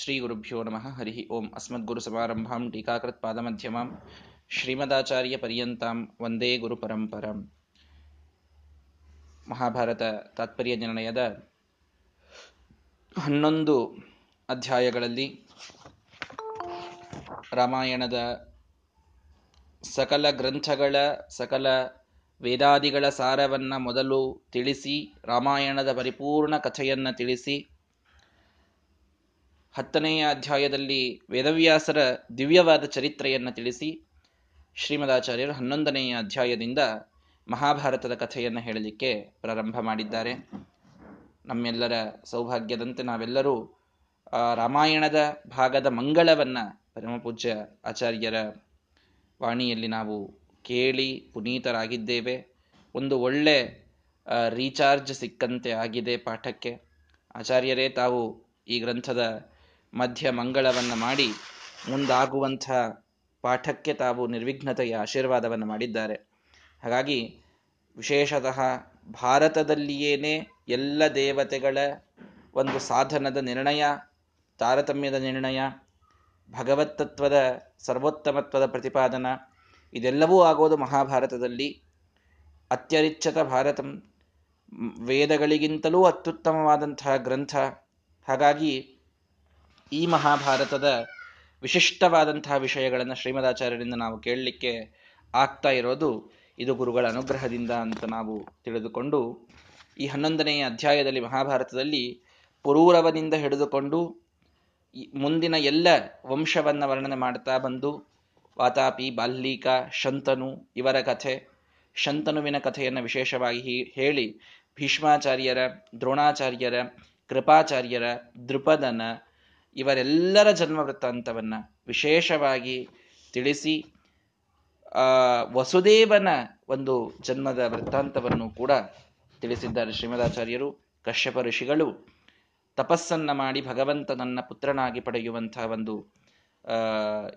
ಶ್ರೀ ಗುರುಭ್ಯೋ ನಮಃ ಹರಿ ಓಂ ಟೀಕಾಕೃತ್ ಪಾದಮಧ್ಯಮಾಂ ಶ್ರೀಮದಾಚಾರ್ಯ ಪರ್ಯಂತಾಂ ವಂದೇ ಗುರು ಪರಂಪರಂ ಮಹಾಭಾರತ ತಾತ್ಪರ್ಯ ನಿರ್ಣಯದ ಹನ್ನೊಂದು ಅಧ್ಯಾಯಗಳಲ್ಲಿ ರಾಮಾಯಣದ ಸಕಲ ಗ್ರಂಥಗಳ, ಸಕಲ ವೇದಾದಿಗಳ ಸಾರವನ್ನು ಮೊದಲು ತಿಳಿಸಿ, ರಾಮಾಯಣದ ಪರಿಪೂರ್ಣ ಕಥೆಯನ್ನು ತಿಳಿಸಿ ಹತ್ತನೆಯ ಅಧ್ಯಾಯದಲ್ಲಿ ವೇದವ್ಯಾಸರ ದಿವ್ಯವಾದ ಚರಿತ್ರೆಯನ್ನು ತಿಳಿಸಿ ಶ್ರೀಮದಾಚಾರ್ಯರು ಹನ್ನೊಂದನೆಯ ಅಧ್ಯಾಯದಿಂದ ಮಹಾಭಾರತದ ಕಥೆಯನ್ನು ಹೇಳಲಿಕ್ಕೆ ಪ್ರಾರಂಭ ಮಾಡಿದ್ದಾರೆ. ನಮ್ಮೆಲ್ಲರ ಸೌಭಾಗ್ಯದಂತೆ ನಾವೆಲ್ಲರೂ ರಾಮಾಯಣದ ಭಾಗದ ಮಂಗಳವನ್ನು ಪರಮಪೂಜ್ಯ ಆಚಾರ್ಯರ ವಾಣಿಯಲ್ಲಿ ನಾವು ಕೇಳಿ ಪುನೀತರಾಗಿದ್ದೇವೆ. ಒಂದು ಒಳ್ಳೆ ರೀಚಾರ್ಜ್ ಸಿಕ್ಕಂತೆ ಆಗಿದೆ ಪಾಠಕ್ಕೆ. ಆಚಾರ್ಯರೇ, ತಾವು ಈ ಗ್ರಂಥದ ಮಧ್ಯ ಮಂಗಳವನ್ನು ಮಾಡಿ ಮುಂದಾಗುವಂಥ ಪಾಠಕ್ಕೆ ತಾವು ನಿರ್ವಿಘ್ನತೆಯ ಆಶೀರ್ವಾದವನ್ನು ಮಾಡಿದ್ದಾರೆ. ಹಾಗಾಗಿ ವಿಶೇಷತಃ ಭಾರತದಲ್ಲಿಯೇನೆ ಎಲ್ಲ ದೇವತೆಗಳ ಒಂದು ಸಾಧನದ ನಿರ್ಣಯ, ತಾರತಮ್ಯದ ನಿರ್ಣಯ ಭಗವತ್ತತ್ವದ ಸರ್ವೋತ್ತಮತ್ವದ ಪ್ರತಿಪಾದನ, ಇದೆಲ್ಲವೂ ಆಗೋದು ಮಹಾಭಾರತದಲ್ಲಿ. ಅತ್ಯರಿಚ್ಛತ ಭಾರತಂ, ವೇದಗಳಿಗಿಂತಲೂ ಅತ್ಯುತ್ತಮವಾದಂತಹ ಗ್ರಂಥ. ಹಾಗಾಗಿ ಈ ಮಹಾಭಾರತದ ವಿಶಿಷ್ಟವಾದಂತಹ ವಿಷಯಗಳನ್ನು ಶ್ರೀಮದಾಚಾರ್ಯರಿಂದ ನಾವು ಕೇಳಲಿಕ್ಕೆ ಆಗ್ತಾ ಇರೋದು ಇದು ಗುರುಗಳ ಅನುಗ್ರಹದಿಂದ ಅಂತ ನಾವು ತಿಳಿದುಕೊಂಡು, ಈ ಹನ್ನೊಂದನೆಯ ಅಧ್ಯಾಯದಲ್ಲಿ ಮಹಾಭಾರತದಲ್ಲಿ ಪುರೂರವನಿಂದ ಹಿಡಿದುಕೊಂಡು ಮುಂದಿನ ಎಲ್ಲ ವಂಶವನ್ನ ವರ್ಣನೆ ಮಾಡ್ತಾ ಬಂದು, ವಾತಾಪಿ ಬಾಲ್ಲೀಕ ಶಂತನು ಇವರ ಕಥೆ, ಶಂತನುವಿನ ಕಥೆಯನ್ನು ವಿಶೇಷವಾಗಿ ಹೇಳಿ ಭೀಷ್ಮಾಚಾರ್ಯರ, ದ್ರೋಣಾಚಾರ್ಯರ, ಕೃಪಾಚಾರ್ಯರ ದೃಪದನ ಇವರೆಲ್ಲರ ಜನ್ಮ ವೃತ್ತಾಂತವನ್ನ ವಿಶೇಷವಾಗಿ ತಿಳಿಸಿ ವಸುದೇವನ ಒಂದು ಜನ್ಮದ ವೃತ್ತಾಂತವನ್ನು ಕೂಡ ತಿಳಿಸಿದ್ದಾರೆ ಶ್ರೀಮದಾಚಾರ್ಯರು. ಕಶ್ಯಪ ಋಷಿಗಳು ತಪಸ್ಸನ್ನ ಮಾಡಿ ಭಗವಂತನನ್ನ ಪುತ್ರನಾಗಿ ಪಡೆಯುವಂತಹ ಒಂದು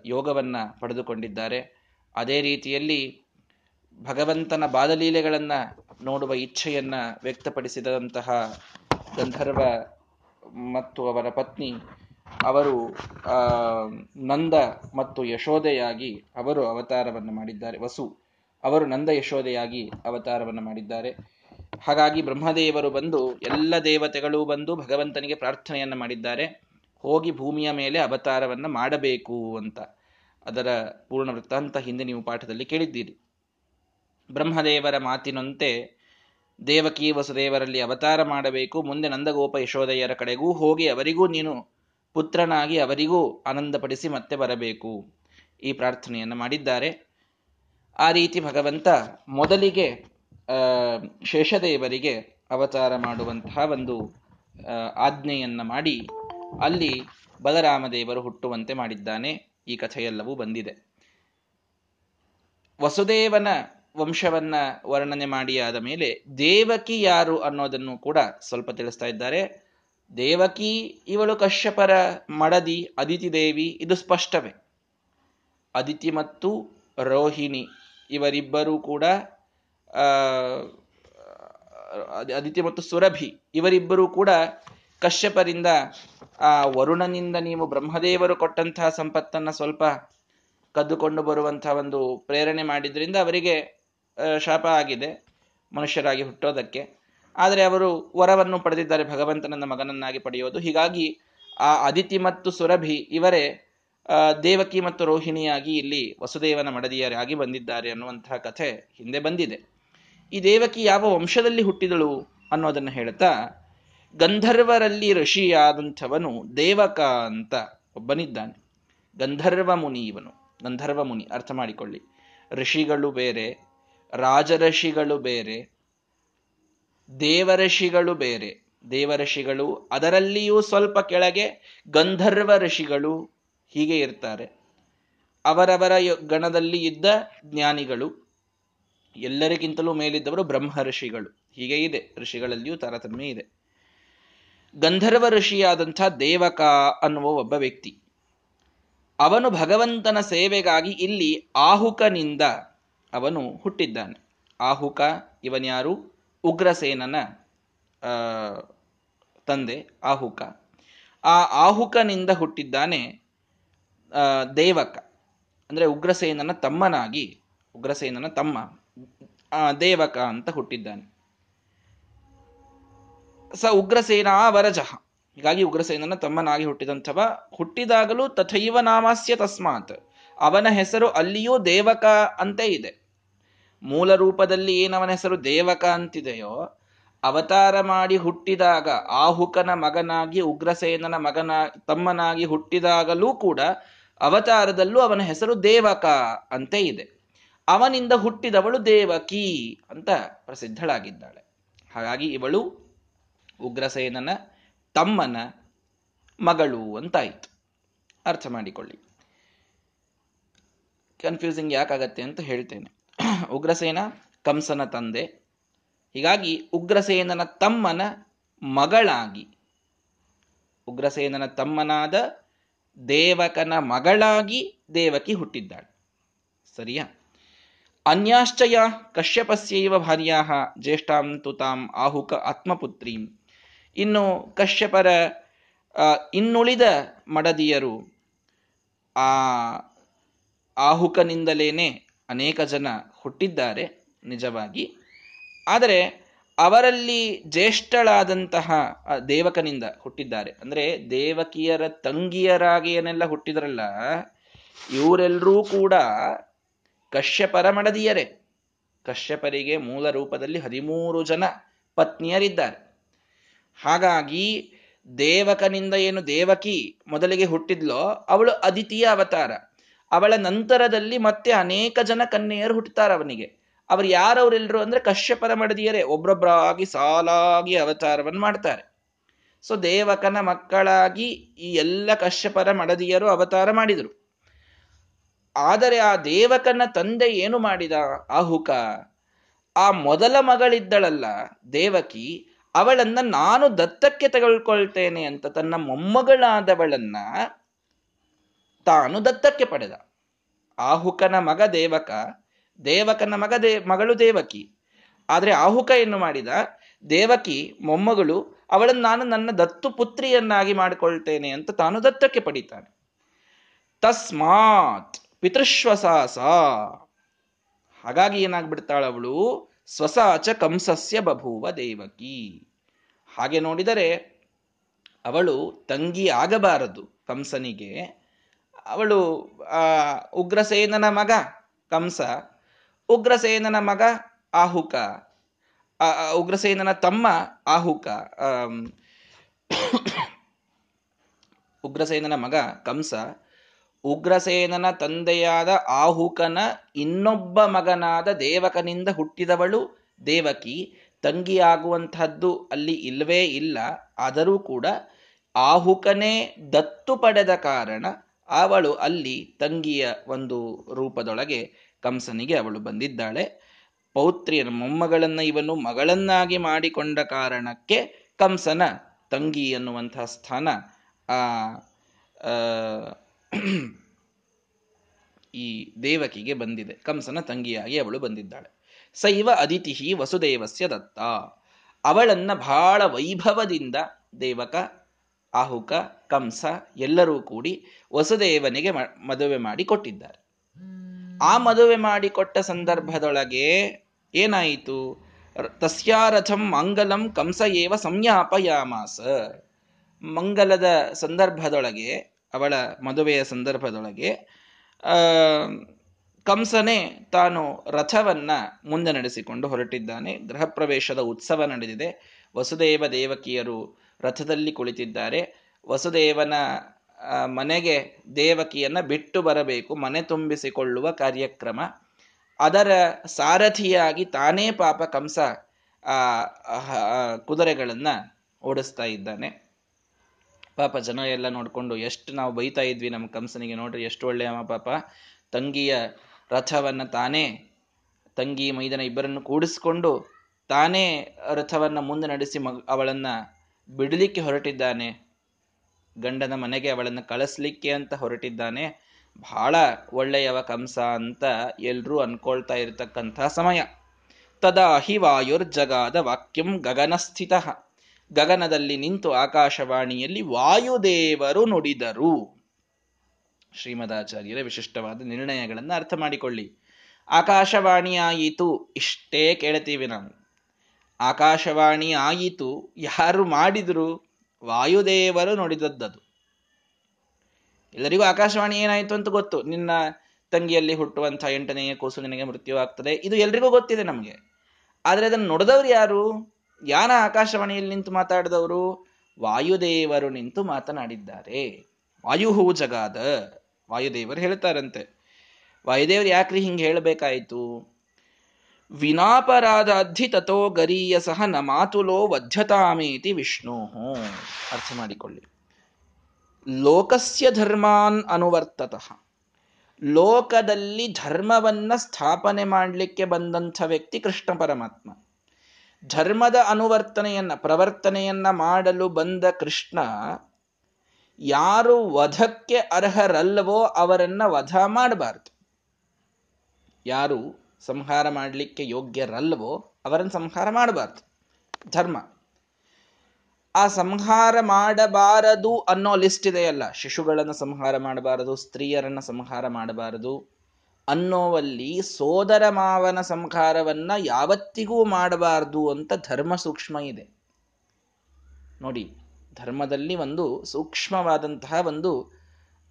ಯೋಗವನ್ನ ಪಡೆದುಕೊಂಡಿದ್ದಾರೆ. ಅದೇ ರೀತಿಯಲ್ಲಿ ಭಗವಂತನ ಬಾದಲೀಲೆಗಳನ್ನ ನೋಡುವ ಇಚ್ಛೆಯನ್ನ ವ್ಯಕ್ತಪಡಿಸಿದಂತಹ ಗಂಧರ್ವ ಮತ್ತು ಅವರ ಪತ್ನಿ ಅವರು ನಂದ ಮತ್ತು ಯಶೋದೆಯಾಗಿ ಅವರು ಅವತಾರವನ್ನು ಮಾಡಿದ್ದಾರೆ. ವಸು, ಅವರು ನಂದ ಯಶೋದೆಯಾಗಿ ಅವತಾರವನ್ನು ಮಾಡಿದ್ದಾರೆ. ಹಾಗಾಗಿ ಬ್ರಹ್ಮದೇವರು ಬಂದು ಎಲ್ಲ ದೇವತೆಗಳು ಬಂದು ಭಗವಂತನಿಗೆ ಪ್ರಾರ್ಥನೆಯನ್ನು ಮಾಡಿದ್ದಾರೆ. ಹೋಗಿ ಭೂಮಿಯ ಮೇಲೆ ಅವತಾರವನ್ನು ಮಾಡಬೇಕು ಅಂತ. ಅದರ ಪೂರ್ಣ ವೃತ್ತಾಂತ ಹಿಂದೆ ನೀವು ಪಾಠದಲ್ಲಿ ಕೇಳಿದ್ದೀರಿ. ಬ್ರಹ್ಮದೇವರ ಮಾತಿನಂತೆ ದೇವಕಿ ವಸುದೇವರಲ್ಲಿ ಅವತಾರ ಮಾಡಬೇಕು. ಮುಂದೆ ನಂದಗೋಪ ಯಶೋದೆಯರ ಕಡೆಗೂ ಹೋಗಿ ಅವರಿಗೂ ನೀನು ಪುತ್ರನಾಗಿ ಅವರಿಗೂ ಆನಂದಪಡಿಸಿ ಮತ್ತೆ ಬರಬೇಕು. ಈ ಪ್ರಾರ್ಥನೆಯನ್ನು ಮಾಡಿದ್ದಾರೆ. ಆ ರೀತಿ ಭಗವಂತ ಮೊದಲಿಗೆ ಶೇಷದೇವರಿಗೆ ಅವತಾರ ಮಾಡುವಂತಹ ಒಂದು ಆಜ್ಞೆಯನ್ನ ಮಾಡಿ ಅಲ್ಲಿ ಬಲರಾಮದೇವರು ಹುಟ್ಟುವಂತೆ ಮಾಡಿದ್ದಾನೆ. ಈ ಕಥೆಯೆಲ್ಲವೂ ಬಂದಿದೆ. ವಸುದೇವನ ವಂಶವನ್ನ ವರ್ಣನೆ ಮಾಡಿ ಆದ ಮೇಲೆ ದೇವಕಿ ಯಾರು ಅನ್ನೋದನ್ನು ಕೂಡ ಸ್ವಲ್ಪ ತಿಳಿಸ್ತಾ ಇದ್ದಾರೆ. ದೇವಕಿ, ಇವಳು ಕಶ್ಯಪರ ಮಡದಿ ಅದಿತಿ ದೇವಿ ಇದು ಸ್ಪಷ್ಟವೇ. ಅದಿತಿ ಮತ್ತು ರೋಹಿಣಿ, ಇವರಿಬ್ಬರೂ ಕೂಡ ಅದಿತಿ ಮತ್ತು ಸುರಭಿ, ಇವರಿಬ್ಬರೂ ಕೂಡ ಕಶ್ಯಪರಿಂದ, ಆ, ವರುಣನಿಂದ ನೀವು ಬ್ರಹ್ಮದೇವರು ಕೊಟ್ಟಂತಹ ಸಂಪತ್ತನ್ನ ಸ್ವಲ್ಪ ಕದ್ದುಕೊಂಡು ಬರುವಂತಹ ಒಂದು ಪ್ರೇರಣೆ ಮಾಡಿದ್ರಿಂದ ಅವರಿಗೆ ಶಾಪ ಆಗಿದೆ ಮನುಷ್ಯರಾಗಿ ಹುಟ್ಟೋದಕ್ಕೆ. ಆದರೆ ಅವರು ವರವನ್ನು ಪಡೆದಿದ್ದಾರೆ ಭಗವಂತನನ್ನ ಮಗನನ್ನಾಗಿ ಪಡೆಯೋದು ಹೀಗಾಗಿ ಆ ಅದಿತಿ ಮತ್ತು ಸುರಭಿ ಇವರೇ ದೇವಕಿ ಮತ್ತು ರೋಹಿಣಿಯಾಗಿ ಇಲ್ಲಿ ವಸುದೇವನ ಮಡದಿಯರಾಗಿ ಬಂದಿದ್ದಾರೆ ಅನ್ನುವಂತಹ ಕಥೆ ಹಿಂದೆ ಬಂದಿದೆ. ಈ ದೇವಕಿ ಯಾವ ವಂಶದಲ್ಲಿ ಹುಟ್ಟಿದಳು ಅನ್ನೋದನ್ನು ಹೇಳ್ತಾ ಗಂಧರ್ವರಲ್ಲಿ ಋಷಿಯಾದಂಥವನು ದೇವಕ ಅಂತ ಒಬ್ಬನಿದ್ದಾನೆ. ಗಂಧರ್ವ ಮುನಿ ಇವನು. ಗಂಧರ್ವ ಮುನಿ, ಅರ್ಥ ಮಾಡಿಕೊಳ್ಳಿ. ಋಷಿಗಳು ಬೇರೆ ರಾಜಋಷಿಗಳು ಬೇರೆ ದೇವಋಷಿಗಳು ಬೇರೆ. ದೇವಋಷಿಗಳು ಅದರಲ್ಲಿಯೂ ಸ್ವಲ್ಪ ಕೆಳಗೆ ಗಂಧರ್ವ ಋಷಿಗಳು ಹೀಗೆ ಇರ್ತಾರೆ. ಅವರವರ ಗಣದಲ್ಲಿ ಇದ್ದ ಜ್ಞಾನಿಗಳು, ಎಲ್ಲರಿಗಿಂತಲೂ ಮೇಲಿದ್ದವರು ಬ್ರಹ್ಮ ಋಷಿಗಳು. ಹೀಗೆ ಇದೆ. ಋಷಿಗಳಲ್ಲಿಯೂ ತಾರತಮ್ಯ ಇದೆ. ಗಂಧರ್ವ ಋಷಿಯಾದಂಥ ದೇವಕ ಅನ್ನುವ ಒಬ್ಬ ವ್ಯಕ್ತಿ. ಅವನು ಭಗವಂತನ ಸೇವೆಗಾಗಿ ಇಲ್ಲಿ ಆಹುಕನಿಂದ ಅವನು ಹುಟ್ಟಿದ್ದಾನೆ. ಆಹುಕ ಇವನ್ಯಾರು? ಉಗ್ರಸೇನನ ತಂದೆ ಆಹುಕ. ಆ ಆಹುಕನಿಂದ ಹುಟ್ಟಿದ್ದಾನೆ ದೇವಕ. ಅಂದರೆ ಉಗ್ರಸೇನನ ತಮ್ಮನಾಗಿ, ಉಗ್ರಸೇನನ ತಮ್ಮ ದೇವಕ ಅಂತ ಹುಟ್ಟಿದ್ದಾನೆ. ಸ ಉಗ್ರಸೇನಾ ವರಜಃ. ಹೀಗಾಗಿ ಉಗ್ರಸೇನನ ತಮ್ಮನಾಗಿ ಹುಟ್ಟಿದಂಥವ, ಹುಟ್ಟಿದಾಗಲೂ ತಥೈವ ನಾಮಾಸ್ಯ ತಸ್ಮಾತ್. ಅವನ ಹೆಸರು ಅಲ್ಲಿಯೂ ದೇವಕ ಅಂತೇ ಇದೆ. ಮೂಲ ರೂಪದಲ್ಲಿ ಏನವನ ಹೆಸರು ದೇವಕ ಅಂತಿದೆಯೋ, ಅವತಾರ ಮಾಡಿ ಹುಟ್ಟಿದಾಗ ಆಹುಕನ ಮಗನಾಗಿ, ಉಗ್ರಸೇನನ ಮಗನ, ತಮ್ಮನಾಗಿ ಹುಟ್ಟಿದಾಗಲೂ ಕೂಡ ಅವತಾರದಲ್ಲೂ ಅವನ ಹೆಸರು ದೇವಕ ಅಂತ ಇದೆ. ಅವನಿಂದ ಹುಟ್ಟಿದವಳು ದೇವಕಿ ಅಂತ ಪ್ರಸಿದ್ಧಳಾಗಿದ್ದಾಳೆ. ಹಾಗಾಗಿ ಇವಳು ಉಗ್ರಸೇನನ ತಮ್ಮನ ಮಗಳು ಅಂತಾಯಿತು. ಅರ್ಥ ಮಾಡಿಕೊಳ್ಳಿ. ಕನ್ಫ್ಯೂಸಿಂಗ್ ಯಾಕಾಗತ್ತೆ ಅಂತ ಹೇಳ್ತೇನೆ. ಉಗ್ರಸೇನ ಕಂಸನ ತಂದೆ. ಹೀಗಾಗಿ ಉಗ್ರಸೇನನ ತಮ್ಮನ ಮಗಳಾಗಿ, ಉಗ್ರಸೇನನ ತಮ್ಮನಾದ ದೇವಕನ ಮಗಳಾಗಿ ದೇವಕಿ ಹುಟ್ಟಿದ್ದಾಳೆ. ಸರಿಯಾ? ಅನ್ಯಾಶ್ಚಯ ಕಶ್ಯಪಸ್ಯೈವ ಭಾರ್ಯಾ ಜ್ಯೇಷ್ಠಾಂ ತುತಾಂ ಆಹುಕ ಆತ್ಮಪುತ್ರೀಂ. ಇನ್ನು ಕಶ್ಯಪರ ಇನ್ನುಳಿದ ಮಡದಿಯರು, ಆ, ಆಹುಕನಿಂದಲೇನೆ ಅನೇಕ ಜನ ಹುಟ್ಟಿದ್ದಾರೆ ನಿಜವಾಗಿ. ಆದರೆ ಅವರಲ್ಲಿ ಜ್ಯೇಷ್ಠಳಾದಂತಹ ದೇವಕನಿಂದ ಹುಟ್ಟಿದ್ದಾರೆ. ಅಂದ್ರೆ ದೇವಕಿಯರ ತಂಗಿಯರಾಗಿ ಏನೆಲ್ಲ ಹುಟ್ಟಿದ್ರಲ್ಲ, ಇವರೆಲ್ಲರೂ ಕೂಡ ಕಶ್ಯಪರ ಮಡದಿಯರೇ. ಕಶ್ಯಪರಿಗೆ ಮೂಲ ರೂಪದಲ್ಲಿ ಹದಿಮೂರು ಜನ ಪತ್ನಿಯರಿದ್ದಾರೆ. ಹಾಗಾಗಿ ದೇವಕನಿಂದ ಏನು ದೇವಕಿ ಮೊದಲಿಗೆ ಹುಟ್ಟಿದ್ಲೋ, ಅವಳು ಅದಿತಿಯ ಅವತಾರ. ಅವಳ ನಂತರದಲ್ಲಿ ಮತ್ತೆ ಅನೇಕ ಜನ ಕನ್ಯೆಯರು ಹುಟ್ಟುತ್ತಾರೆ ಅವನಿಗೆ. ಅವರು ಯಾರವರೆಲ್ಲರು ಅಂದ್ರೆ ಕಶ್ಯಪರ ಮಡದಿಯರೇ ಒಬ್ಬೊಬ್ಬರಾಗಿ ಸಾಲಾಗಿ ಅವತಾರವನ್ನು ಮಾಡ್ತಾರೆ. ಸೊ ದೇವಕನ ಮಕ್ಕಳಾಗಿ ಈ ಎಲ್ಲ ಕಶ್ಯಪರ ಮಡದಿಯರು ಅವತಾರ ಮಾಡಿದರು. ಆದರೆ ಆ ದೇವಕನ ತಂದೆ ಏನು ಮಾಡಿದ? ಆಹುಕ ಆ ಮೊದಲ ಮಗಳಿದ್ದಳಲ್ಲ, ದೇವಕಿ, ಅವಳನ್ನ ನಾನು ದತ್ತಕ್ಕೆ ತೆಗೆದುಕೊಳ್ತೇನೆ ಅಂತ ತನ್ನ ಮೊಮ್ಮಗಳಾದವಳನ್ನ ತಾನು ದತ್ತಕ್ಕೆ ಪಡೆದ. ಆಹುಕನ ಮಗ ದೇವಕ, ದೇವಕನ ಮಗ ದೇ, ಮಗಳು ದೇವಕಿ. ಆದರೆ ಆಹುಕ ಏನು ಮಾಡಿದ? ದೇವಕಿ, ಮೊಮ್ಮಗಳು, ಅವಳನ್ನು ನಾನು ನನ್ನ ದತ್ತು ಪುತ್ರಿಯನ್ನಾಗಿ ಮಾಡಿಕೊಳ್ತೇನೆ ಅಂತ ತಾನು ದತ್ತಕ್ಕೆ ಪಡಿತಾನೆ. ತಸ್ಮಾತ್ ಪಿತೃಶ್ವಸಾಸ. ಹಾಗಾಗಿ ಏನಾಗ್ಬಿಡ್ತಾಳವಳು ಸ್ವಸಾಚ ಕಂಸಸ್ಯ ಬಭೂವ ದೇವಕಿ. ಹಾಗೆ ನೋಡಿದರೆ ಅವಳು ತಂಗಿ ಆಗಬಾರದು ಕಂಸನಿಗೆ. ಅವಳು ಉಗ್ರಸೇನನ ಮಗ, ಕಂಸ. ಉಗ್ರಸೇನನ ಮಗ, ಆಹುಕ. ಉಗ್ರಸೇನನ ತಮ್ಮ, ಆಹುಕ. ಉಗ್ರಸೇನನ ಮಗ, ಕಂಸ. ಉಗ್ರಸೇನನ ತಂದೆಯಾದ ಆಹುಕನ ಇನ್ನೊಬ್ಬ ಮಗನಾದ ದೇವಕನಿಂದ ಹುಟ್ಟಿದವಳು ದೇವಕಿ. ತಂಗಿಯಾಗುವಂತಹದ್ದು ಅಲ್ಲಿ ಇಲ್ಲವೇ ಇಲ್ಲ. ಆದರೂ ಕೂಡ ಆಹುಕನೇ ದತ್ತು ಪಡೆದ ಕಾರಣ ಅವಳು ಅಲ್ಲಿ ತಂಗಿಯ ಒಂದು ರೂಪದೊಳಗೆ ಕಂಸನಿಗೆ ಅವಳು ಬಂದಿದ್ದಾಳೆ. ಪೌತ್ರಿಯ ಮೊಮ್ಮಗಳನ್ನ ಇವನು ಮಗಳನ್ನಾಗಿ ಮಾಡಿಕೊಂಡ ಕಾರಣಕ್ಕೆ ಕಂಸನ ತಂಗಿ ಅನ್ನುವಂತಹ ಸ್ಥಾನ ಆ ಈ ದೇವಕಿಗೆ ಬಂದಿದೆ. ಕಂಸನ ತಂಗಿಯಾಗಿ ಅವಳು ಬಂದಿದ್ದಾಳೆ. ಸೈವ ಅದಿತಿ ವಸುದೇವಸ್ಯ ದತ್ತ. ಅವಳನ್ನ ಬಹಳ ವೈಭವದಿಂದ ದೇವಕ ಆಹುಕ ಕಂಸ ಎಲ್ಲರೂ ಕೂಡಿ ವಸುದೇವನಿಗೆ ಮದುವೆ ಮಾಡಿ ಕೊಟ್ಟಿದ್ದಾರೆ. ಆ ಮದುವೆ ಮಾಡಿಕೊಟ್ಟ ಸಂದರ್ಭದೊಳಗೆ ಏನಾಯಿತು? ತಸ್ಯಾರಥಂ ಮಂಗಲಂ ಕಂಸ ಏವ ಸಂಯಾಪಯಾಮಾಸ. ಮಂಗಲದ ಸಂದರ್ಭದೊಳಗೆ ಅವಳ ಮದುವೆಯ ಸಂದರ್ಭದೊಳಗೆ ಕಂಸನೇ ತಾನು ರಥವನ್ನ ಮುಂದೆ ನಡೆಸಿಕೊಂಡು ಹೊರಟಿದ್ದಾನೆ. ಗೃಹ ಪ್ರವೇಶದ ಉತ್ಸವ ನಡೆದಿದೆ. ವಸುದೇವ ದೇವಕಿಯರು ರಥದಲ್ಲಿ ಕುಳಿತಿದ್ದಾರೆ. ವಸುದೇವನ ಮನೆಗೆ ದೇವಕಿಯನ್ನ ಬಿಟ್ಟು ಬರಬೇಕು, ಮನೆ ತುಂಬಿಸಿಕೊಳ್ಳುವ ಕಾರ್ಯಕ್ರಮ. ಅದರ ಸಾರಥಿಯಾಗಿ ತಾನೇ ಪಾಪ ಕಂಸ, ಆ ಕುದುರೆಗಳನ್ನ ಓಡಿಸ್ತಾ ಇದ್ದಾನೆ. ಪಾಪ ಜನ ಎಲ್ಲ ನೋಡಿಕೊಂಡು ಎಷ್ಟು ನಾವು ಬೈತಾ ಇದ್ವಿ ನಮ್ಮ ಕಂಸನಿಗೆ, ನೋಡ್ರಿ ಎಷ್ಟು ಒಳ್ಳೆಯ ಪಾಪ. ತಂಗಿಯ ರಥವನ್ನ ತಾನೇ, ತಂಗಿ ಮೈದನ ಇಬ್ಬರನ್ನು ಕೂಡಿಸ್ಕೊಂಡು ತಾನೇ ರಥವನ್ನ ಮುಂದೆ ನಡೆಸಿ ಮಗ, ಅವಳನ್ನ ಬಿಡಲಿಕ್ಕೆ ಹೊರಟಿದ್ದಾನೆ. ಗಂಡನ ಮನೆಗೆ ಅವಳನ್ನು ಕಳಿಸ್ಲಿಕ್ಕೆ ಅಂತ ಹೊರಟಿದ್ದಾನೆ. ಬಹಳ ಒಳ್ಳೆಯವ ಕಂಸ ಅಂತ ಎಲ್ರೂ ಅನ್ಕೊಳ್ತಾ ಇರತಕ್ಕಂಥ ಸಮಯ. ತದಾ ಹಿ ವಾಯುರ್ಜಗಾದ ವಾಕ್ಯಂ ಗಗನಸ್ಥಿತ. ಗಗನದಲ್ಲಿ ನಿಂತು ಆಕಾಶವಾಣಿಯಲ್ಲಿ ವಾಯುದೇವರು ನುಡಿದರು. ಶ್ರೀಮದಾಚಾರ್ಯರ ವಿಶಿಷ್ಟವಾದ ನಿರ್ಣಯಗಳನ್ನು ಅರ್ಥ ಮಾಡಿಕೊಳ್ಳಿ. ಆಕಾಶವಾಣಿಯಾಯಿತು, ಇಷ್ಟೇ ಕೇಳ್ತೀವಿ ನಾವು. ಆಕಾಶವಾಣಿ ಆಯಿತು ಯಾರು ಮಾಡಿದ್ರು ವಾಯುದೇವರು ನುಡಿದದ್ದದು. ಎಲ್ಲರಿಗೂ ಆಕಾಶವಾಣಿ ಏನಾಯಿತು ಅಂತ ಗೊತ್ತು. ನಿನ್ನ ತಂಗಿಯಲ್ಲಿ ಹುಟ್ಟುವಂಥ ಎಂಟನೆಯ ಕೂಸು ನಿನಗೆ ಮೃತ್ಯು ಆಗ್ತದೆ ಇದು ಎಲ್ರಿಗೂ ಗೊತ್ತಿದೆ ನಮಗೆ. ಆದ್ರೆ ಅದನ್ನು ನುಡಿದವ್ರು ಯಾರು? ಯಾನ ಆಕಾಶವಾಣಿಯಲ್ಲಿ ನಿಂತು ಮಾತಾಡಿದವರು? ವಾಯುದೇವರು ನಿಂತು ಮಾತನಾಡಿದ್ದಾರೆ. ವಾಯುಹೂ ಜಗಾದ. ವಾಯುದೇವರು ಹೇಳ್ತಾರಂತೆ. ವಾಯುದೇವರು ಯಾಕ್ರಿ ಹಿಂಗೆ ಹೇಳಬೇಕಾಯಿತು? ವಿನಾಪರಾಧಾಧಿ ತಥೋ ಗರೀಯ ಸಹ ನ ಮಾತುಲೋ ವಧ್ಯತಾಮೇತಿ ವಿಷ್ಣು ಅರ್ಥ ಮಾಡಿಕೊಳ್ಳಿ. ಲೋಕಸ್ಯ ಧರ್ಮಾನ್ ಅನುವರ್ತತಃ. ಲೋಕದಲ್ಲಿ ಧರ್ಮವನ್ನ ಸ್ಥಾಪನೆ ಮಾಡಲಿಕ್ಕೆ ಬಂದಂಥ ವ್ಯಕ್ತಿ ಕೃಷ್ಣ ಪರಮಾತ್ಮ. ಧರ್ಮದ ಅನುವರ್ತನೆಯನ್ನ, ಪ್ರವರ್ತನೆಯನ್ನ ಮಾಡಲು ಬಂದ ಕೃಷ್ಣ ಯಾರು ವಧಕ್ಕೆ ಅರ್ಹರಲ್ಲವೋ ಅವರನ್ನ ವಧ ಮಾಡಬಾರ್ದು. ಯಾರು ಸಂಹಾರ ಮಾಡಲಿಕ್ಕೆ ಯೋಗ್ಯರಲ್ವೋ ಅವರನ್ನು ಸಂಹಾರ ಮಾಡಬಾರ್ದು. ಧರ್ಮ. ಆ ಸಂಹಾರ ಮಾಡಬಾರದು ಅನ್ನೋ ಲಿಸ್ಟ್ ಇದೆಯಲ್ಲ. ಶಿಶುಗಳನ್ನು ಸಂಹಾರ ಮಾಡಬಾರದು, ಸ್ತ್ರೀಯರನ್ನು ಸಂಹಾರ ಮಾಡಬಾರದು ಅನ್ನೋವಲ್ಲಿ ಸೋದರ ಮಾವನ ಸಂಹಾರವನ್ನ ಯಾವತ್ತಿಗೂ ಮಾಡಬಾರದು ಅಂತ ಧರ್ಮ ಸೂಕ್ಷ್ಮ ಇದೆ. ನೋಡಿ, ಧರ್ಮದಲ್ಲಿ ಒಂದು ಸೂಕ್ಷ್ಮವಾದಂತಹ ಒಂದು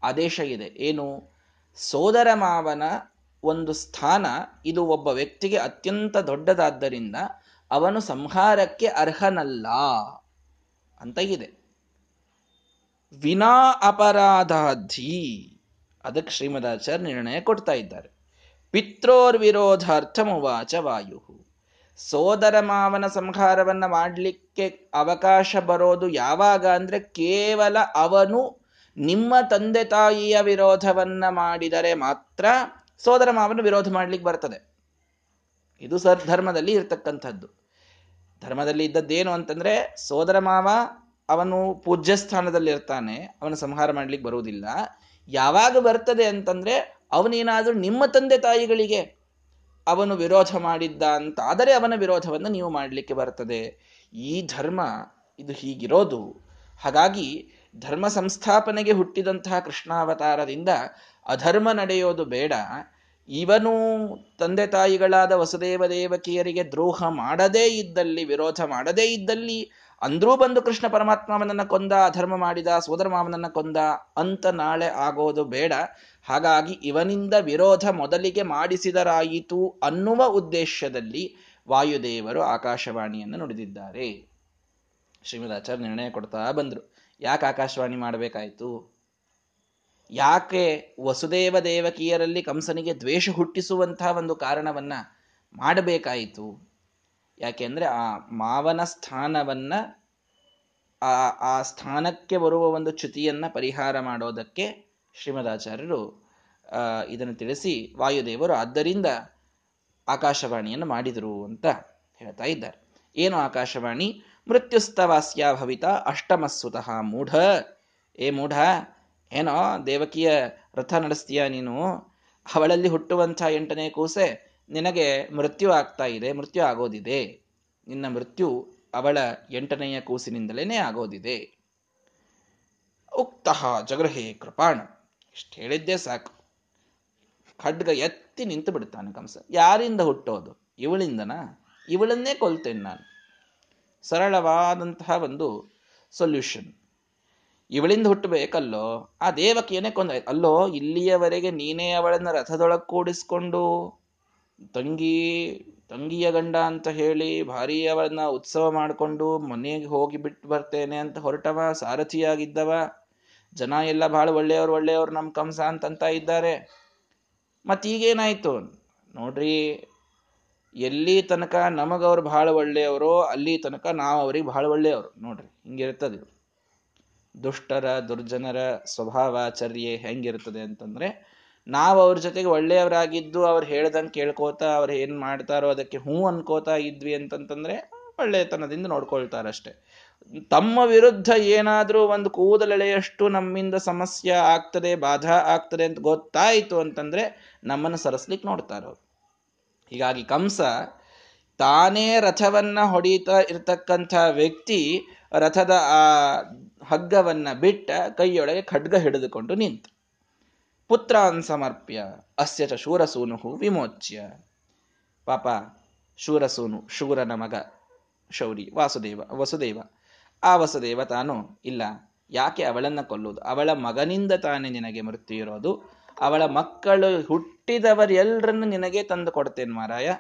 ಆದೇಶ ಇದೆ. ಏನು? ಸೋದರ ಮಾವನ ಒಂದು ಸ್ಥಾನ ಇದು ಒಬ್ಬ ವ್ಯಕ್ತಿಗೆ ಅತ್ಯಂತ ದೊಡ್ಡದಾದ್ದರಿಂದ ಅವನು ಸಂಹಾರಕ್ಕೆ ಅರ್ಹನಲ್ಲ ಅಂತ ಇದೆ. ವಿನಾ ಅಪರಾಧಾಧಿ. ಅದಕ್ಕೆ ಶ್ರೀಮದಾಚಾರ್ಯ ನಿರ್ಣಯ ಕೊಡ್ತಾ ಇದ್ದಾರೆ. ಪಿತ್ರೋರ್ ವಿರೋಧಾರ್ಥಮುವಾಚ ವಾಯು ಸೋದರ ಮಾವನ ಸಂಹಾರವನ್ನ ಮಾಡಲಿಕ್ಕೆ ಅವಕಾಶ ಬರೋದು ಯಾವಾಗ ಅಂದ್ರೆ ಕೇವಲ ಅವನು ನಿಮ್ಮ ತಂದೆ ತಾಯಿಯ ವಿರೋಧವನ್ನ ಮಾಡಿದರೆ ಮಾತ್ರ ಸೋದರ ಮಾವನ ವಿರೋಧ ಮಾಡ್ಲಿಕ್ಕೆ ಬರ್ತದೆ. ಇದು ಸರ್ ಧರ್ಮದಲ್ಲಿ ಇರ್ತಕ್ಕಂಥದ್ದು. ಧರ್ಮದಲ್ಲಿ ಇದ್ದದ್ದೇನು ಅಂತಂದ್ರೆ ಸೋದರ ಮಾವ ಅವನು ಪೂಜ್ಯ ಸ್ಥಾನದಲ್ಲಿ ಇರ್ತಾನೆ, ಅವನು ಸಂಹಾರ ಮಾಡ್ಲಿಕ್ಕೆ ಬರುವುದಿಲ್ಲ. ಯಾವಾಗ ಬರ್ತದೆ ಅಂತಂದ್ರೆ ಅವನೇನಾದ್ರೂ ನಿಮ್ಮ ತಂದೆ ತಾಯಿಗಳಿಗೆ ಅವನು ವಿರೋಧ ಮಾಡಿದ್ದ ಅಂತಾದರೆ ಅವನ ವಿರೋಧವನ್ನು ನೀವು ಮಾಡಲಿಕ್ಕೆ ಬರ್ತದೆ. ಈ ಧರ್ಮ ಇದು ಹೀಗಿರೋದು. ಹಾಗಾಗಿ ಧರ್ಮ ಸಂಸ್ಥಾಪನೆಗೆ ಹುಟ್ಟಿದಂತಹ ಕೃಷ್ಣಾವತಾರದಿಂದ ಅಧರ್ಮ ನಡೆಯೋದು ಬೇಡ. ಇವನು ತಂದೆ ತಾಯಿಗಳಾದ ವಸುದೇವ ದೇವಕಿಯರಿಗೆ ದ್ರೋಹ ಮಾಡದೇ ಇದ್ದಲ್ಲಿ, ವಿರೋಧ ಮಾಡದೇ ಇದ್ದಲ್ಲಿ ಅಂದ್ರೂ ಬಂದು ಕೃಷ್ಣ ಪರಮಾತ್ಮವನನ್ನ ಕೊಂದ, ಅಧರ್ಮ ಮಾಡಿದ, ಸೋದರ ಮಾವನನ್ನ ಕೊಂದ ಅಂತ ನಾಳೆ ಆಗೋದು ಬೇಡ. ಹಾಗಾಗಿ ಇವನಿಂದ ವಿರೋಧ ಮೊದಲಿಗೆ ಮಾಡಿಸಿದರಾಯಿತು ಅನ್ನುವ ಉದ್ದೇಶದಲ್ಲಿ ವಾಯುದೇವರು ಆಕಾಶವಾಣಿಯನ್ನು ನುಡಿದಿದ್ದಾರೆ. ಶ್ರೀಮದಾಚಾರ್ಯ ನಿರ್ಣಯ ಕೊಡ್ತಾ ಬಂದರು. ಯಾಕೆ ಆಕಾಶವಾಣಿ ಮಾಡಬೇಕಾಯ್ತು? ಯಾಕೆ ವಸುದೇವ ದೇವಕಿಯರಲ್ಲಿ ಕಂಸನಿಗೆ ದ್ವೇಷ ಹುಟ್ಟಿಸುವಂತಹ ಒಂದು ಕಾರಣವನ್ನ ಮಾಡಬೇಕಾಯಿತು? ಯಾಕೆಂದ್ರೆ ಆ ಮಾವನ ಸ್ಥಾನವನ್ನ, ಆ ಆ ಸ್ಥಾನಕ್ಕೆ ಬರುವ ಒಂದು ಚ್ಯುತಿಯನ್ನ ಪರಿಹಾರ ಮಾಡೋದಕ್ಕೆ ಶ್ರೀಮದಾಚಾರ್ಯರು ಇದನ್ನು ತಿಳಿಸಿ ವಾಯುದೇವರು ಆದ್ದರಿಂದ ಆಕಾಶವಾಣಿಯನ್ನು ಮಾಡಿದರು ಅಂತ ಹೇಳ್ತಾ ಇದ್ದಾರೆ. ಏನು ಆಕಾಶವಾಣಿ? ಮೃತ್ಯುಸ್ತವಾಸ್ಯ ಭವಿತ ಅಷ್ಟಮಸ್ಸುತಃ ಮೂಢ. ಏ ಮೂಢ ಏನೋ, ದೇವಕಿಯ ರಥ ನಡೆಸ್ತೀಯ ನೀನು? ಅವಳಲ್ಲಿ ಹುಟ್ಟುವಂಥ ಎಂಟನೇ ಕೂಸೆ ನಿನಗೆ ಮೃತ್ಯು ಆಗ್ತಾ ಇದೆ, ಮೃತ್ಯು ಆಗೋದಿದೆ. ನಿನ್ನ ಮೃತ್ಯು ಅವಳ ಎಂಟನೆಯ ಕೂಸಿನಿಂದಲೇ ಆಗೋದಿದೆ. ಉಕ್ತಃ ಜಗೃಹೇ ಕೃಪಾಣ. ಇಷ್ಟು ಹೇಳಿದ್ದೆ ಸಾಕು. ಖಡ್ಗ ಎತ್ತಿ ನಿಂತು ಬಿಡ್ತಾನೆ ಕಂಸ. ಯಾರಿಂದ ಹುಟ್ಟೋದು? ಇವಳಿಂದನಾ? ಇವಳನ್ನೇ ಕೊಲ್ತೇನೆ ನಾನು. ಸರಳವಾದಂತಹ ಒಂದು ಸೊಲ್ಯೂಷನ್ ಇವಳಿಂದ ಹುಟ್ಟಬೇಕಲ್ಲೋ? ಆ ದೇವಕಿಯನ್ನೇ ಕೊಂದ ಅಲ್ಲೋ, ಇಲ್ಲಿಯವರೆಗೆ ನೀನೇ ಅವಳನ್ನ ರಥದೊಳಗೆ ಕೂಡಿಸ್ಕೊಂಡು ತಂಗಿ, ತಂಗಿಯ ಗಂಡ ಅಂತ ಹೇಳಿ ಭಾರಿ ಅವಳನ್ನ ಉತ್ಸವ ಮಾಡಿಕೊಂಡು ಮನೆಗೆ ಹೋಗಿ ಬಿಟ್ಟು ಬರ್ತೇನೆ ಅಂತ ಹೊರಟವ, ಸಾರಥಿಯಾಗಿದ್ದವ. ಜನ ಎಲ್ಲ ಬಹಳ ಒಳ್ಳೆಯವ್ರು ಒಳ್ಳೆಯವ್ರು ನಮ್ಮ ಕಂಸ ಅಂತಂತ ಇದ್ದಾರೆ. ಮತ್ತೀಗೇನಾಯ್ತು? ನೋಡ್ರಿ, ಎಲ್ಲಿ ತನಕ ನಮಗವ್ರು ಬಹಳ ಒಳ್ಳೆಯವರು, ಅಲ್ಲಿ ತನಕ ನಾವು ಅವ್ರಿಗೆ ಬಹಳ ಒಳ್ಳೆಯವರು. ನೋಡ್ರಿ ಹಿಂಗಿರ್ತದೆ ದುಷ್ಟರ, ದುರ್ಜನರ ಸ್ವಭಾವಾಚರ್ಯೆ ಹೆಂಗಿರ್ತದೆ ಅಂತಂದ್ರೆ, ನಾವು ಅವ್ರ ಜೊತೆಗೆ ಒಳ್ಳೆಯವರಾಗಿದ್ದು ಅವ್ರು ಹೇಳ್ದಂಗೆ ಕೇಳ್ಕೋತಾ ಅವ್ರು ಏನ್ ಮಾಡ್ತಾರೋ ಅದಕ್ಕೆ ಹ್ಞೂ ಅನ್ಕೋತಾ ಇದ್ವಿ ಅಂತಂತಂದ್ರೆ ಒಳ್ಳೆಯತನದಿಂದ ನೋಡ್ಕೊಳ್ತಾರಷ್ಟೆ. ತಮ್ಮ ವಿರುದ್ಧ ಏನಾದರೂ ಒಂದು ಕೂದಲೆಳೆಯಷ್ಟು ನಮ್ಮಿಂದ ಸಮಸ್ಯೆ ಆಗ್ತದೆ, ಬಾಧಾ ಆಗ್ತದೆ ಅಂತ ಗೊತ್ತಾಯಿತು ಅಂತಂದ್ರೆ ನಮ್ಮನ್ನು ಸರಸ್ಲಿಕ್ಕೆ ನೋಡ್ತಾರ ಹೀಗಾಗಿ ಕಂಸ ತಾನೇ ರಥವನ್ನ ಹೊಡೀತಾ ಇರ್ತಕ್ಕಂಥ ವ್ಯಕ್ತಿ ರಥದ ಆ ಹಗ್ಗವನ್ನ ಬಿಟ್ಟ ಕೈಯೊಳಗೆ ಖಡ್ಗ ಹಿಡಿದುಕೊಂಡು ನಿಂತು. ಪುತ್ರಾನ್ ಸಮರ್ಪ್ಯ, ಅಸ್ಯ ಚ ಶೂರಸೂನು ವಿಮೋಚ್ಯ. ಪಾಪ, ಶೂರಸೂನು, ಶೂರನ ಮಗ ಶೌರಿ, ವಾಸುದೇವ, ವಸುದೇವ. ಆ ವಸುದೇವ ತಾನು, ಇಲ್ಲ, ಯಾಕೆ ಅವಳನ್ನ ಕೊಲ್ಲುವುದು? ಅವಳ ಮಗನಿಂದ ತಾನೇ ನಿನಗೆ ಮೃತ್ಯು ಇರೋದು? ಅವಳ ಮಕ್ಕಳು ಹುಟ್ಟಿದವರೆಲ್ಲರನ್ನು ನಿನಗೆ ತಂದು ಕೊಡ್ತೇನೆ ಮಾರಾಯ?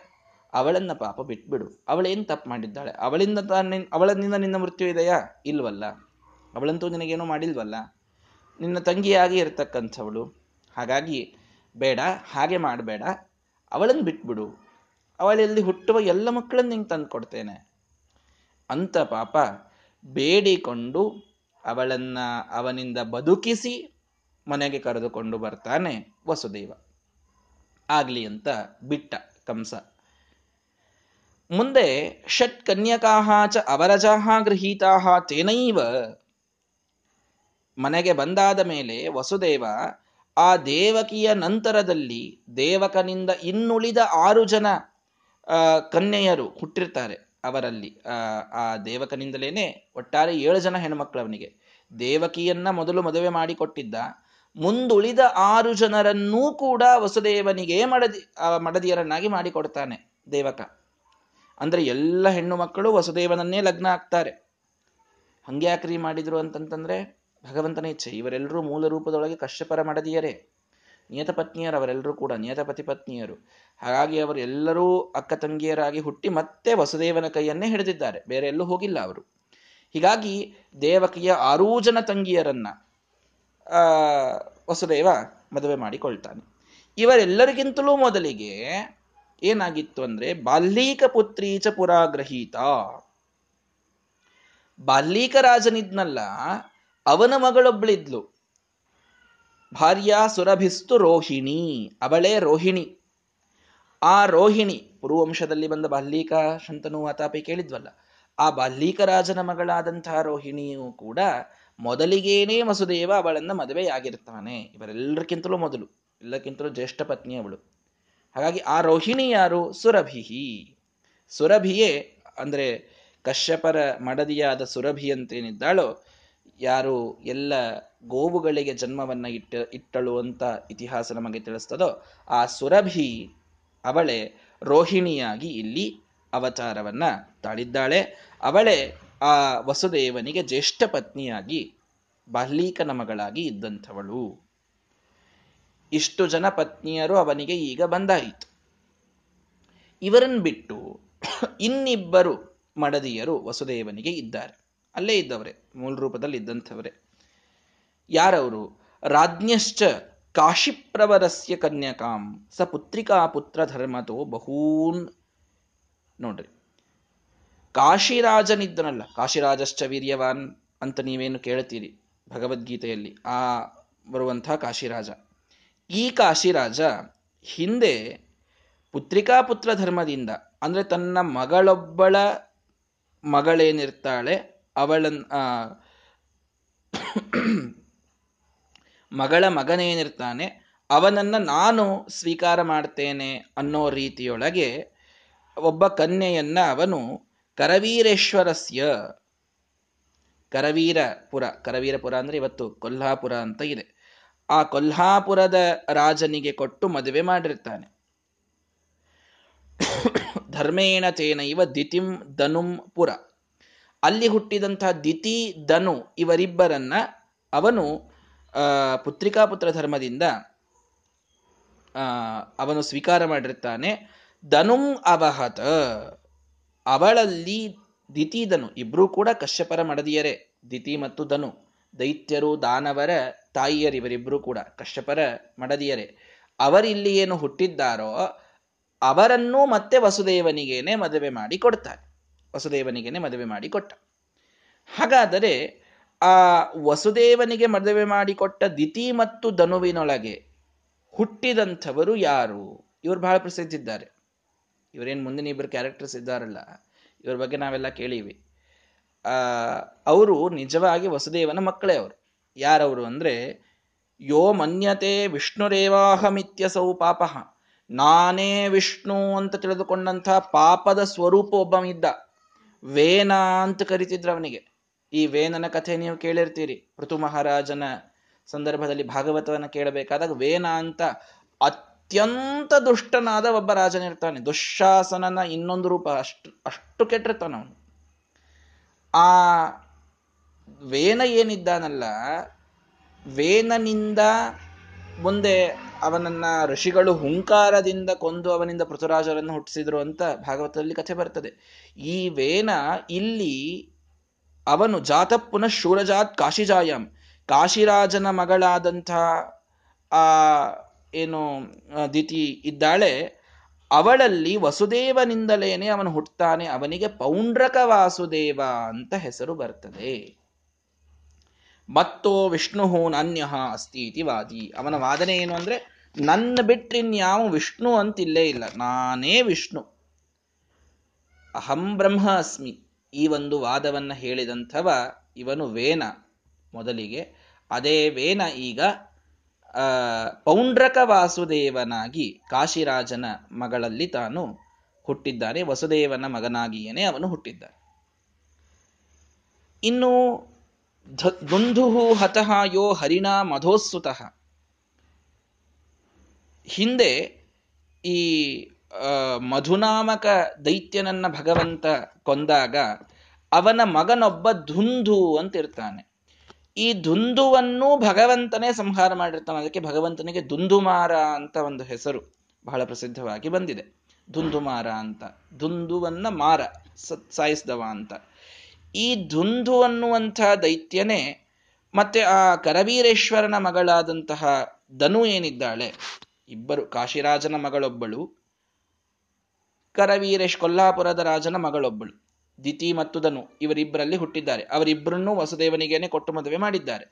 ಅವಳನ್ನ ಪಾಪ ಬಿಟ್ಬಿಡು. ಅವಳೇನ್ ತಪ್ಪು ಮಾಡಿದ್ದಾಳೆ? ಅವಳಿಂದ ತಾನೇ, ಅವಳನಿಂದ ನಿನ್ನ ಮೃತ್ಯು ಇದೆಯಾ? ಇಲ್ವಲ್ಲ. ಅವಳಂತೂ ನಿನಗೇನು ಮಾಡಿಲ್ವಲ್ಲ? ನಿನ್ನ ತಂಗಿಯಾಗಿ ಇರತಕ್ಕಂಥವಳು. ಹಾಗಾಗಿ ಬೇಡ, ಹಾಗೆ ಮಾಡಬೇಡ. ಅವಳನ್ನು ಬಿಟ್ಬಿಡು. ಅವಳಲ್ಲಿ ಹುಟ್ಟುವ ಎಲ್ಲ ಮಕ್ಕಳನ್ನು ನಿಂಗೆ ತಂದು ಕೊಡ್ತೇನೆ ಅಂತ ಪಾಪ ಬೇಡಿಕೊಂಡು ಅವಳನ್ನ ಅವನಿಂದ ಬದುಕಿಸಿ ಮನೆಗೆ ಕರೆದುಕೊಂಡು ಬರ್ತಾನೆ ವಸುದೇವ. ಆಗ್ಲಿ ಅಂತ ಬಿಟ್ಟ ಕಂಸ. ಮುಂದೆ ಷಟ್ ಕನ್ಯಕಾಹ ಚ ಅವರಜಾಹ ಗೃಹೀತಾಹ ತೇನೈವ ಮನೆಗೆ ಬಂದಾದ ಮೇಲೆ ವಸುದೇವ ಆ ದೇವಕಿಯ ನಂತರದಲ್ಲಿ ದೇವಕನಿಂದ ಇನ್ನುಳಿದ ಆರು ಜನ ಕನ್ಯೆಯರು ಹುಟ್ಟಿರ್ತಾರೆ ಅವರಲ್ಲಿ. ಆ ದೇವಕನಿಂದಲೇನೆ ಒಟ್ಟಾರೆ ಏಳು ಜನ ಹೆಣ್ಮಕ್ಳು ಅವನಿಗೆ. ದೇವಕಿಯನ್ನ ಮೊದಲು ಮದುವೆ ಮಾಡಿಕೊಟ್ಟಿದ್ದ, ಮುಂದುಳಿದ ಆರು ಜನರನ್ನೂ ಕೂಡ ವಸುದೇವನಿಗೆ ಮಡದಿ ಮಡದಿಯರನ್ನಾಗಿ ಮಾಡಿಕೊಡ್ತಾನೆ ದೇವಕ. ಅಂದ್ರೆ ಎಲ್ಲ ಹೆಣ್ಣು ಮಕ್ಕಳು ವಸುದೇವನನ್ನೇ ಲಗ್ನ ಆಗ್ತಾರೆ. ಹಂಗ್ಯಾಕ್ರಿ ಮಾಡಿದ್ರು ಅಂತಂತಂದ್ರೆ ಭಗವಂತನ ಇಚ್ಛೆ. ಇವರೆಲ್ಲರೂ ಮೂಲ ರೂಪದೊಳಗೆ ಕಶ್ಯಪರ ಮಡದಿಯರೇ. ನಿಯತಪತ್ನಿಯರು ಅವರೆಲ್ಲರೂ ಕೂಡ ನಿಯತಪತಿ ಪತ್ನಿಯರು. ಹಾಗಾಗಿ ಅವರೆಲ್ಲರೂ ಅಕ್ಕ ತಂಗಿಯರಾಗಿ ಹುಟ್ಟಿ ಮತ್ತೆ ವಸುದೇವನ ಕೈಯನ್ನೇ ಹಿಡಿದಿದ್ದಾರೆ. ಬೇರೆ ಎಲ್ಲೂ ಹೋಗಿಲ್ಲ ಅವರು. ಹೀಗಾಗಿ ದೇವಕಿಯ ಆರೂ ಜನ ತಂಗಿಯರನ್ನ ವಸುದೇವ ಮದುವೆ ಮಾಡಿಕೊಳ್ತಾನೆ. ಇವರೆಲ್ಲರಿಗಿಂತಲೂ ಮೊದಲಿಗೆ ಏನಾಗಿತ್ತು ಅಂದ್ರೆ, ಬಾಲ್ಯೀಕ ಪುತ್ರೀಚ ಪುರಾಗ್ರಹೀತ. ಬಾಲ್ಯೀಕ ರಾಜನಿದ್ನಲ್ಲ ಅವನ ಮಗಳೊಬ್ಬಳಿದ್ಲು ಭಾರ್ಯ ಸುರಭಿಸ್ತು ರೋಹಿಣಿ, ಅವಳೇ ರೋಹಿಣಿ. ಆ ರೋಹಿಣಿ, ಪುರುವಂಶದಲ್ಲಿ ಬಂದ ಬಾಲ್ಯಕ ಶಂತನು ವಾತಾಪಿ ಕೇಳಿದ್ವಲ್ಲ, ಆ ಬಾಲ್ಯಕ ರಾಜನ ಮಗಳಾದಂತಹ ರೋಹಿಣಿಯು ಕೂಡ ಮೊದಲಿಗೇನೇ ವಸುದೇವ ಅವಳನ್ನ ಮದುವೆಯಾಗಿರ್ತಾನೆ. ಇವರೆಲ್ಲರಿಗಿಂತಲೂ ಮೊದಲು, ಎಲ್ಲಕ್ಕಿಂತಲೂ ಜ್ಯೇಷ್ಠ ಪತ್ನಿ ಅವಳು. ಹಾಗಾಗಿ ಆ ರೋಹಿಣಿ ಯಾರು? ಸುರಭಿಹಿ. ಸುರಭಿಯೇ ಅಂದ್ರೆ ಕಶ್ಯಪರ ಮಡದಿಯಾದ ಸುರಭಿ ಅಂತೇನಿದ್ದಾಳೋ ಯಾರು ಎಲ್ಲ ಗೋವುಗಳಿಗೆ ಜನ್ಮವನ್ನ ಇಟ್ಟ, ಇಟ್ಟಳು ಅಂತ ಇತಿಹಾಸ ನಮಗೆ ತಿಳಿಸ್ತದೋ, ಆ ಸುರಭಿ ಅವಳೆ ರೋಹಿಣಿಯಾಗಿ ಇಲ್ಲಿ ಅವತಾರವನ್ನ ತಾಳಿದ್ದಾಳೆ. ಅವಳೆ ಆ ವಸುದೇವನಿಗೆ ಜ್ಯೇಷ್ಠ ಪತ್ನಿಯಾಗಿ ಬಾಲ್ಯೀಕನ ಮಗಳಾಗಿ ಇದ್ದಂಥವಳು. ಇಷ್ಟು ಜನ ಪತ್ನಿಯರು ಅವನಿಗೆ ಈಗ ಬಂದಾಯಿತು. ಇವರನ್ನು ಬಿಟ್ಟು ಇನ್ನಿಬ್ಬರು ಮಡದಿಯರು ವಸುದೇವನಿಗೆ ಇದ್ದಾರೆ. ಅಲ್ಲೇ ಇದ್ದವರೇ, ಮೂಲ ರೂಪದಲ್ಲಿ ಇದ್ದಂಥವರೇ. ಯಾರವರು? ರಾಜ್ಞಶ್ಚ ಕಾಶಿಪ್ರವರಸ್ಯ ಕನ್ಯಕಾಂ, ಸ ಪುತ್ರಿಕಾ ಪುತ್ರ ಧರ್ಮತೋ ಬಹೂನ್. ನೋಡ್ರಿ, ಕಾಶಿರಾಜನಿದ್ದನಲ್ಲ, ಕಾಶಿರಾಜಶ್ಚ ವೀರ್ಯವಾನ್ ಅಂತ ನೀವೇನು ಕೇಳ್ತೀರಿ ಭಗವದ್ಗೀತೆಯಲ್ಲಿ? ಆ ಬರುವಂತಹ ಕಾಶಿರಾಜ. ಈ ಕಾಶಿರಾಜ ಹಿಂದೆ ಪುತ್ರಿಕಾ ಪುತ್ರ ಧರ್ಮದಿಂದ, ಅಂದ್ರೆ ತನ್ನ ಮಗಳೊಬ್ಬಳ ಮಗಳೇನಿರ್ತಾಳೆ ಅವಳನ್ ಮಗಳ ಮಗನೇನಿರ್ತಾನೆ, ಅವನನ್ನ ನಾನು ಸ್ವೀಕಾರ ಮಾಡ್ತೇನೆ ಅನ್ನೋ ರೀತಿಯೊಳಗೆ ಒಬ್ಬ ಕನ್ಯೆಯನ್ನ ಅವನು ಕರವೀರೇಶ್ವರಸ್ಯ, ಕರವೀರಪುರ ಕರವೀರಪುರ ಅಂದ್ರೆ ಇವತ್ತು ಕೊಲ್ಹಾಪುರ ಅಂತ ಇದೆ. ಆ ಕೊಲ್ಹಾಪುರದ ರಾಜನಿಗೆ ಕೊಟ್ಟು ಮದುವೆ ಮಾಡಿರ್ತಾನೆ. ಧರ್ಮೇಣ ತೇನೈವ ದಿತಿಂ ಧನುಂ ಪುರ. ಅಲ್ಲಿ ಹುಟ್ಟಿದಂತಹ ದಿತಿ ಧನು ಇವರಿಬ್ಬರನ್ನ ಅವನು ಪುತ್ರಿಕಾ ಪುತ್ರ ಧರ್ಮದಿಂದ ಅವನು ಸ್ವೀಕಾರ ಮಾಡಿರ್ತಾನೆ. ಧನುಂ ಅವಹತ. ಅವಳಲ್ಲಿ ದಿತಿ ಧನು. ಇಬ್ರೂ ಕೂಡ ಕಶ್ಯಪರ ಮಡದಿಯರೇ. ದಿತಿ ಮತ್ತು ಧನು. ದೈತ್ಯರು, ದಾನವರ ತಾಯಿಯರಿವರಿಬ್ಬರೂ ಕೂಡ ಕಶ್ಯಪರ ಮಡದಿಯರೇ. ಅವರಿಲ್ಲಿ ಏನು ಹುಟ್ಟಿದ್ದಾರೋ ಅವರನ್ನೂ ಮತ್ತೆ ವಸುದೇವನಿಗೇನೆ ಮದುವೆ ಮಾಡಿ ಕೊಡ್ತಾರೆ ವಸುದೇವನಿಗೇನೆ ಮದುವೆ ಮಾಡಿ ಕೊಟ್ಟ ಹಾಗಾದರೆ ಆ ವಸುದೇವನಿಗೆ ಮದುವೆ ಮಾಡಿಕೊಟ್ಟ ದಿತಿ ಮತ್ತು ಧನುವಿನೊಳಗೆ ಹುಟ್ಟಿದಂಥವರು ಯಾರು? ಇವರು ಬಹಳ ಪ್ರಸಿದ್ಧಿದ್ದಾರೆ. ಇವರೇನು ಮುಂದಿನ ಇಬ್ಬರು ಕ್ಯಾರೆಕ್ಟರ್ಸ್ ಇದ್ದಾರಲ್ಲ, ಇವ್ರ ಬಗ್ಗೆ ನಾವೆಲ್ಲ ಕೇಳಿವಿ. ಆ, ಅವರು ನಿಜವಾಗಿ ವಸುದೇವನ ಮಕ್ಕಳೇ ಅವರು. ಯಾರವರು ಅಂದ್ರೆ, ಯೋ ಮನ್ಯತೆ ವಿಷ್ಣುರೇವಾಹಮಿತ್ಯಸೌ ಪಾಪಃ. ನಾನೇ ವಿಷ್ಣು ಅಂತ ತಿಳಿದುಕೊಂಡಂತಹ ಪಾಪದ ಸ್ವರೂಪ ಒಬ್ಬ ಇದ್ದ ವೇನ ಅಂತ ಕರಿತಿದ್ರು ಅವನಿಗೆ. ಈ ವೇನನ ಕಥೆ ನೀವು ಕೇಳಿರ್ತೀರಿ. ಋತು ಮಹಾರಾಜನ ಸಂದರ್ಭದಲ್ಲಿ ಭಾಗವತವನ್ನು ಕೇಳಬೇಕಾದಾಗ ವೇನ ಅಂತ ಅತ್ಯಂತ ದುಷ್ಟನಾದ ಒಬ್ಬ ರಾಜನಿರ್ತಾನೆ ದುಶ್ಶಾಸನನ ಇನ್ನೊಂದು ರೂಪ ಅಷ್ಟು ಅಷ್ಟು ಕೆಟ್ಟಿರ್ತಾನ ಅವನು. ಆ ವೇನ ಏನಿದ್ದಾನಲ್ಲ ವೇನನಿಂದ ಮುಂದೆ ಅವನನ್ನ ಋಷಿಗಳು ಹುಂಕಾರದಿಂದ ಕೊಂದು ಅವನಿಂದ ಪೃಥುರಾಜರನ್ನು ಹುಟ್ಟಿಸಿದ್ರು ಅಂತ ಭಾಗವತದಲ್ಲಿ ಕಥೆ ಬರ್ತದೆ. ಈ ವೇನ ಇಲ್ಲಿ ಅವನು ಜಾತ ಪುನಃ ಶೂರಜಾತ್ ಕಾಶಿಜಾಯಂ, ಕಾಶಿರಾಜನ ಮಗಳಾದಂಥ, ಆ, ಏನು ದಿತಿ ಇದ್ದಾಳೆ, ಅವಳಲ್ಲಿ ವಸುದೇವನಿಂದಲೇನೆ ಅವನು ಹುಟ್ಟುತ್ತಾನೆ ಅವನಿಗೆ ಪೌಂಡ್ರಕ ವಾಸುದೇವ ಅಂತ ಹೆಸರು ಬರ್ತದೆ. ಮತ್ತೋ ವಿಷ್ಣು ನನ್ಯ ಅಸ್ತಿ ಇತಿ ವಾದಿ. ಅವನ ವಾದನೆ ಏನು ಅಂದ್ರೆ, ನನ್ನ ಬಿಟ್ರಿನ್ಯಾವ ವಿಷ್ಣು ಅಂತಿಲ್ಲೇ ಇಲ್ಲ, ನಾನೇ ವಿಷ್ಣು. ಅಹಂ ಬ್ರಹ್ಮ ಅಸ್ಮಿ. ಈ ಒಂದು ವಾದವನ್ನ ಹೇಳಿದಂಥವ ಇವನು ವೇನ ಮೊದಲಿಗೆ. ಅದೇ ವೇನ ಈಗ ಪೌಂಡ್ರಕ ವಾಸುದೇವನಾಗಿ ಕಾಶಿರಾಜನ ಮಗಳಲ್ಲಿ ತಾನು ಹುಟ್ಟಿದ್ದಾನೆ. ವಸುದೇವನ ಮಗನಾಗಿಯೇನೆ ಅವನು ಹುಟ್ಟಿದ್ದಾನೆ. ಇನ್ನು ದುಂದುಹು ಹತಃ ಯೋ ಹರಿಣ ಮಧೋಸ್ಸುತಃ. ಹಿಂದೆ ಈ ಮಧುನಾಮಕ ದೈತ್ಯನನ್ನ ಭಗವಂತ ಕೊಂದಾಗ ಅವನ ಮಗನೊಬ್ಬ ಧುಂಧು ಅಂತ ಇರ್ತಾನೆ. ಈ ಧುಂಧುವನ್ನು ಭಗವಂತನೇ ಸಂಹಾರ ಮಾಡಿರ್ತಾನೆ. ಅದಕ್ಕೆ ಭಗವಂತನಿಗೆ ದುಂದುಮಾರ ಅಂತ ಒಂದು ಹೆಸರು ಬಹಳ ಪ್ರಸಿದ್ಧವಾಗಿ ಬಂದಿದೆ. ದುಂದುಮಾರ ಅಂತ. ದುಂದುವನ್ನ ಮಾರ ಸಾಯಿಸಿದವ ಅಂತ. ಈ ಧುಂಧು ಅನ್ನುವಂಥ ದೈತ್ಯನೇ ಮತ್ತೆ ಆ ಕರವೀರೇಶ್ವರನ ಮಗಳಾದಂತಹ ಧನು ಏನಿದ್ದಾಳೆ? ಇಬ್ಬರು ಕಾಶಿರಾಜನ ಮಗಳೊಬ್ಬಳು, ಕರವೀರೇಶ್ ಕೊಲ್ಲಾಪುರದ ರಾಜನ ಮಗಳೊಬ್ಬಳು, ದಿತಿ ಮತ್ತು ಧನು ಇವರಿಬ್ಬರಲ್ಲಿ ಹುಟ್ಟಿದ್ದಾರೆ. ಅವರಿಬ್ಬರನ್ನು ವಸುದೇವನಿಗೇನೆ ಕೊಟ್ಟು ಮದುವೆ ಮಾಡಿದ್ದಾರೆ.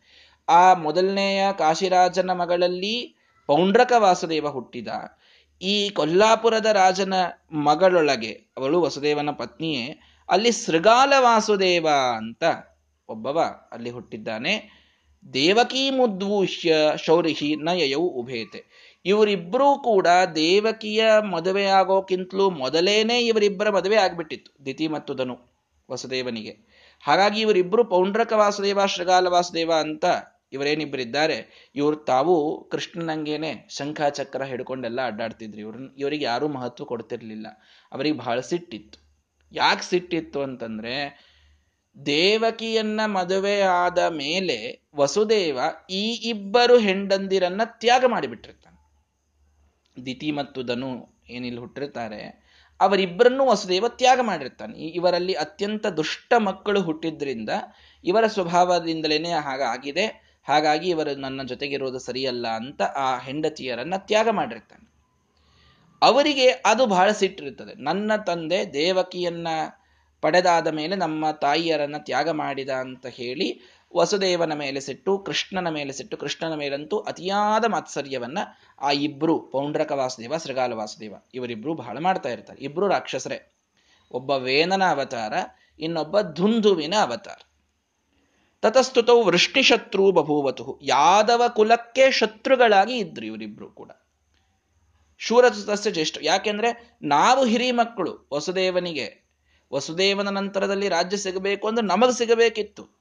ಆ ಮೊದಲನೆಯ ಕಾಶಿರಾಜನ ಮಗಳಲ್ಲಿ ಪೌಂಡ್ರಕ ವಾಸುದೇವ ಹುಟ್ಟಿದ. ಈ ಕೊಲ್ಲಾಪುರದ ರಾಜನ ಮಗಳೊಳಗೆ ಅವಳು ವಸುದೇವನ ಪತ್ನಿಯೇ. ಅಲ್ಲಿ ಸೃಗಾಲ ವಾಸುದೇವ ಅಂತ ಒಬ್ಬವ ಅಲ್ಲಿ ಹುಟ್ಟಿದ್ದಾನೆ. ದೇವಕೀ ಮುದ್ವೂಷ್ಯ ಶೌರಿಹಿ ನಯಯವು ಉಭೇತೆ. ಇವರಿಬ್ಬರೂ ಕೂಡ ದೇವಕಿಯ ಮದುವೆ ಆಗೋಕ್ಕಿಂತಲೂ ಮೊದಲೇನೆ ಇವರಿಬ್ಬರ ಮದುವೆ ಆಗ್ಬಿಟ್ಟಿತ್ತು, ದಿತಿ ಮತ್ತು ಧನು ವಸುದೇವನಿಗೆ. ಹಾಗಾಗಿ ಇವರಿಬ್ಬರು ಪೌಂಡ್ರಕ ವಾಸುದೇವ, ಶೃಗಾಲ ವಾಸುದೇವ ಅಂತ ಇವರೇನಿಬ್ಬರಿದ್ದಾರೆ, ಇವರು ತಾವು ಕೃಷ್ಣನಂಗೇನೆ ಶಂಖ ಚಕ್ರ ಹಿಡ್ಕೊಂಡೆಲ್ಲ ಅಡ್ಡಾಡ್ತಿದ್ರು. ಇವ್ರನ್ನ ಇವರಿಗೆ ಯಾರೂ ಮಹತ್ವ ಕೊಡ್ತಿರ್ಲಿಲ್ಲ. ಅವರಿಗೆ ಬಹಳ ಸಿಟ್ಟಿತ್ತು. ಯಾಕೆ ಸಿಟ್ಟಿತ್ತು ಅಂತಂದ್ರೆ ದೇವಕಿಯನ್ನ ಮದುವೆ ಆದ ಮೇಲೆ ವಸುದೇವ ಈ ಇಬ್ಬರು ಹೆಂಡಂದಿರನ್ನ ತ್ಯಾಗ ಮಾಡಿಬಿಟ್ಟಿರ್ತಾನೆ. ದಿತಿ ಮತ್ತು ಧನು ಏನಿಲ್ಲಿ ಹುಟ್ಟಿರ್ತಾರೆ, ಅವರಿಬ್ಬರನ್ನು ವಸುದೇವ ತ್ಯಾಗ ಮಾಡಿರ್ತಾನೆ. ಇವರಲ್ಲಿ ಅತ್ಯಂತ ದುಷ್ಟ ಮಕ್ಕಳು ಹುಟ್ಟಿದ್ರಿಂದ ಇವರ ಸ್ವಭಾವದಿಂದಲೇನೆ ಹಾಗಾಗಿದೆ ಹಾಗಾಗಿ ಇವರು ನನ್ನ ಜೊತೆಗಿರೋದು ಸರಿಯಲ್ಲ ಅಂತ ಆ ಹೆಂಡತಿಯರನ್ನ ತ್ಯಾಗ ಮಾಡಿರ್ತಾನೆ. ಅವರಿಗೆ ಅದು ಬಹಳ ಸಿಟ್ಟಿರುತ್ತದೆ. ನನ್ನ ತಂದೆ ದೇವಕಿಯನ್ನ ಪಡೆದಾದ ಮೇಲೆ ನಮ್ಮ ತಾಯಿಯರನ್ನ ತ್ಯಾಗ ಮಾಡಿದ ಅಂತ ಹೇಳಿ ವಸುದೇವನ ಮೇಲೆ ಸಿಟ್ಟು, ಕೃಷ್ಣನ ಮೇಲೆ ಸಿಟ್ಟು, ಕೃಷ್ಣನ ಮೇಲಂತೂ ಅತಿಯಾದ ಮಾತ್ಸರ್ಯವನ್ನ ಆ ಇಬ್ರು ಪೌಂಡ್ರಕ ವಾಸುದೇವ ಶೃಗಾಲ ವಾಸುದೇವ ಇವರಿಬ್ರು ಬಹಳ ಮಾಡ್ತಾ ಇರ್ತಾರೆ. ಇಬ್ರು ರಾಕ್ಷಸರೇ. ಒಬ್ಬ ವೇನನ ಅವತಾರ, ಇನ್ನೊಬ್ಬ ಧುಂಧುವಿನ ಅವತಾರ. ತತಸ್ತುತವು ವೃಷ್ಟಿಶತ್ರು ಬಭೂವತು ಯಾದವ ಕುಲಕ್ಕೆ ಶತ್ರುಗಳಾಗಿ ಇದ್ರು ಇವರಿಬ್ರು ಕೂಡ. ಶೂರತಸ್ಯ ಜ್ಯೇಷ್ಠ. ಯಾಕೆಂದ್ರೆ ನಾವು ಹಿರಿ ಮಕ್ಕಳು, ವಸುದೇವನಿಗೆ, ವಸುದೇವನ ನಂತರದಲ್ಲಿ ರಾಜ್ಯ ಸಿಗಬೇಕು ಅಂದ್ರೆ ನಮಗ್ ಸಿಗಬೇಕಿತ್ತು.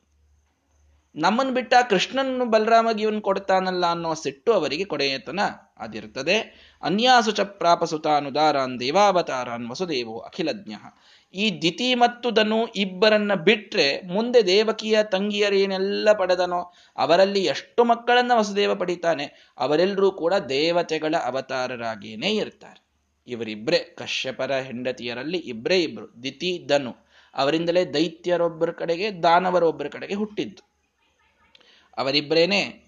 ನಮ್ಮನ್ ಬಿಟ್ಟ ಕೃಷ್ಣನ್ ಬಲರಾಮಗೆ ಇವನ್ ಕೊಡ್ತಾನಲ್ಲ ಅನ್ನೋ ಸಿಟ್ಟು ಅವರಿಗೆ ಕೊಡೆಯತನ ಅದಿರ್ತದೆ ಅನ್ಯಾಸು ಚ ಪ್ರಾಪಸುತಾನುದಾರಾನ್ ದೇವಾವತಾರಾನ್ ವಸುದೇವೋ ಅಖಿಲಜ್ಞ. ಈ ದಿತಿ ಮತ್ತು ಧನು ಇಬ್ಬರನ್ನ ಬಿಟ್ರೆ ಮುಂದೆ ದೇವಕಿಯ ತಂಗಿಯರೇನೆಲ್ಲ ಪಡೆದನೋ ಅವರಲ್ಲಿ ಎಷ್ಟು ಮಕ್ಕಳನ್ನ ವಸುದೇವ ಪಡಿತಾನೆ ಅವರೆಲ್ಲರೂ ಕೂಡ ದೇವತೆಗಳ ಅವತಾರರಾಗಿಯೇ ಇರ್ತಾರೆ. ಇವರಿಬ್ರೆ ಕಶ್ಯಪರ ಹೆಂಡತಿಯರಲ್ಲಿ ಇಬ್ರೇ ಇಬ್ರು, ದಿತಿ, ಧನು. ಅವರಿಂದಲೇ ದೈತ್ಯರೊಬ್ಬರ ಕಡೆಗೆ, ದಾನವರೊಬ್ಬರ ಕಡೆಗೆ ಹುಟ್ಟಿದ್ದು. ಅವರಿಬ್ಬರೇನೆ